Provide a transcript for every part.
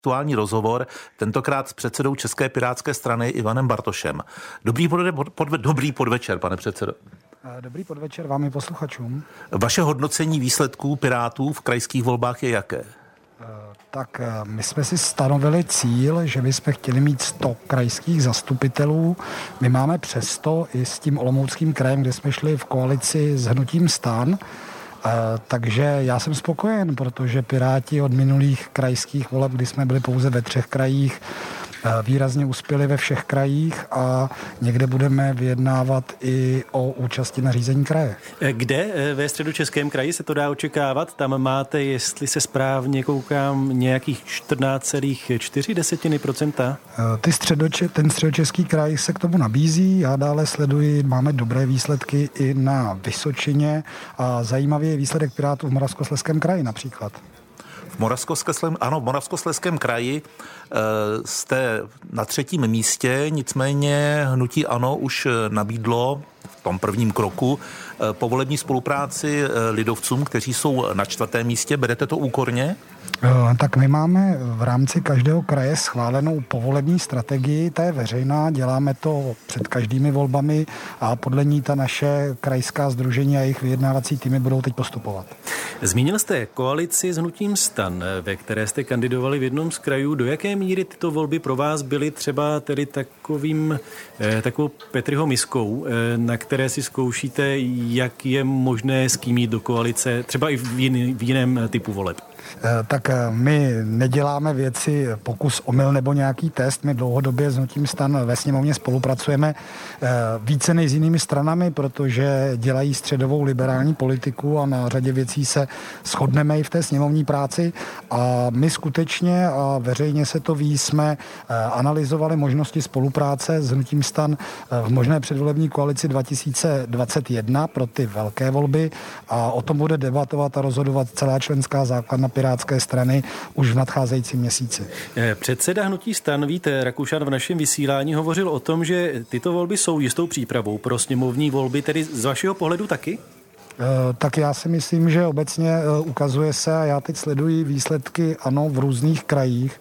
aktuální rozhovor, tentokrát s předsedou České pirátské strany Ivanem Bartošem. Dobrý, podve, podve, dobrý podvečer, pane předsedo. Dobrý podvečer vám i posluchačům. Vaše hodnocení výsledků Pirátů v krajských volbách je jaké? Tak my jsme si stanovili cíl, že bychom chtěli mít 100 krajských zastupitelů. My máme přesto i s tím Olomouckým krajem, kde jsme šli v koalici s hnutím stan, takže já jsem spokojen, protože Piráti od minulých krajských voleb, kdy jsme byli pouze ve třech krajích, výrazně uspěli ve všech krajích a někde budeme vyjednávat i o účasti na řízení kraje. Kde eh, ve středu českém kraji se to dá očekávat? Tam máte, jestli se správně koukám, nějakých 14,4 desetiny procenta? Eh, ty středoče, ten středočeský kraj se k tomu nabízí. Já dále sleduji, máme dobré výsledky i na Vysočině a zajímavý je výsledek Pirátů v Moravskosleském kraji například. Moravskosleském, ano, v Moravskosleském kraji e, jste na třetím místě, nicméně hnutí ANO už nabídlo v tom prvním kroku e, povolební spolupráci lidovcům, kteří jsou na čtvrtém místě. Berete to úkorně? Eh, tak my máme v rámci každého kraje schválenou povolební strategii, ta je veřejná, děláme to před každými volbami a podle ní ta naše krajská združení a jejich vyjednávací týmy budou teď postupovat. Zmínil jste koalici s hnutím stan, ve které jste kandidovali v jednom z krajů. Do jaké míry tyto volby pro vás byly třeba tedy takovým, eh, takovou Petriho miskou, eh, na které si zkoušíte, jak je možné s kým jít do koalice, třeba i v, jiný, v jiném typu voleb? Eh, tak my neděláme věci pokus omyl nebo nějaký test. My dlouhodobě s Hnutím stan ve sněmovně spolupracujeme více než s jinými stranami, protože dělají středovou liberální politiku a na řadě věcí se shodneme i v té sněmovní práci. A my skutečně a veřejně se to ví, jsme analyzovali možnosti spolupráce s Hnutím stan v možné předvolební koalici 2021 pro ty velké volby a o tom bude debatovat a rozhodovat celá členská základna Pirátské strany už v nadcházejícím měsíci. Eh, předseda hnutí stan Vít Rakušan v našem vysílání hovořil o tom, že tyto volby jsou jistou přípravou pro sněmovní volby, tedy z vašeho pohledu taky? Eh, tak já si myslím, že obecně eh, ukazuje se, a já teď sleduji výsledky ano v různých krajích,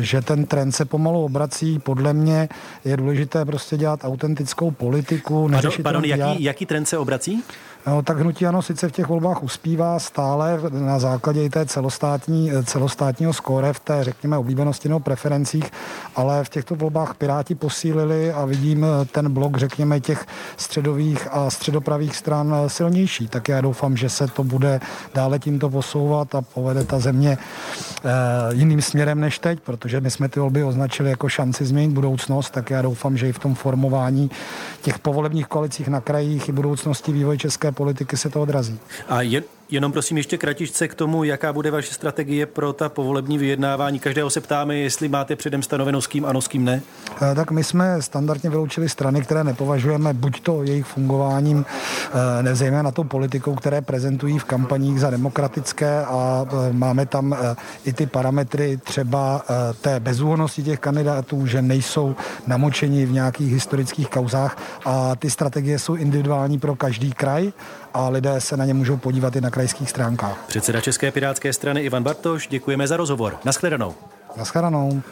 že ten trend se pomalu obrací. Podle mě je důležité prostě dělat autentickou politiku. Pardon, pardon jaký, jaký trend se obrací? No, tak hnutí ano sice v těch volbách uspívá stále na základě i té celostátní, celostátního skóre v té, řekněme, oblíbenosti nebo preferencích, ale v těchto volbách Piráti posílili a vidím ten blok, řekněme, těch středových a středopravých stran silnější. Tak já doufám, že se to bude dále tímto posouvat a povede ta země eh, jiným směrem než teď, protože my jsme ty volby označili jako šanci změnit budoucnost, tak já doufám, že i v tom formování těch povolebních koalicích na krajích i budoucnosti vývoje České politiky se to odrazí. A je, Jenom prosím ještě kratičce k tomu, jaká bude vaše strategie pro ta povolební vyjednávání. Každého se ptáme, jestli máte předem stanoveno s kým ano, s kým ne. Eh, tak my jsme standardně vyloučili strany, které nepovažujeme buď to jejich fungováním, eh, zejména tou politikou, které prezentují v kampaních za demokratické a eh, máme tam i ty parametry třeba té bezúhonosti těch kandidátů, že nejsou namočeni v nějakých historických kauzách a ty strategie jsou individuální pro každý kraj a lidé se na ně můžou podívat i na krajských stránkách. Předseda České pirátské strany Ivan Bartoš, děkujeme za rozhovor. Naschledanou. Naschledanou.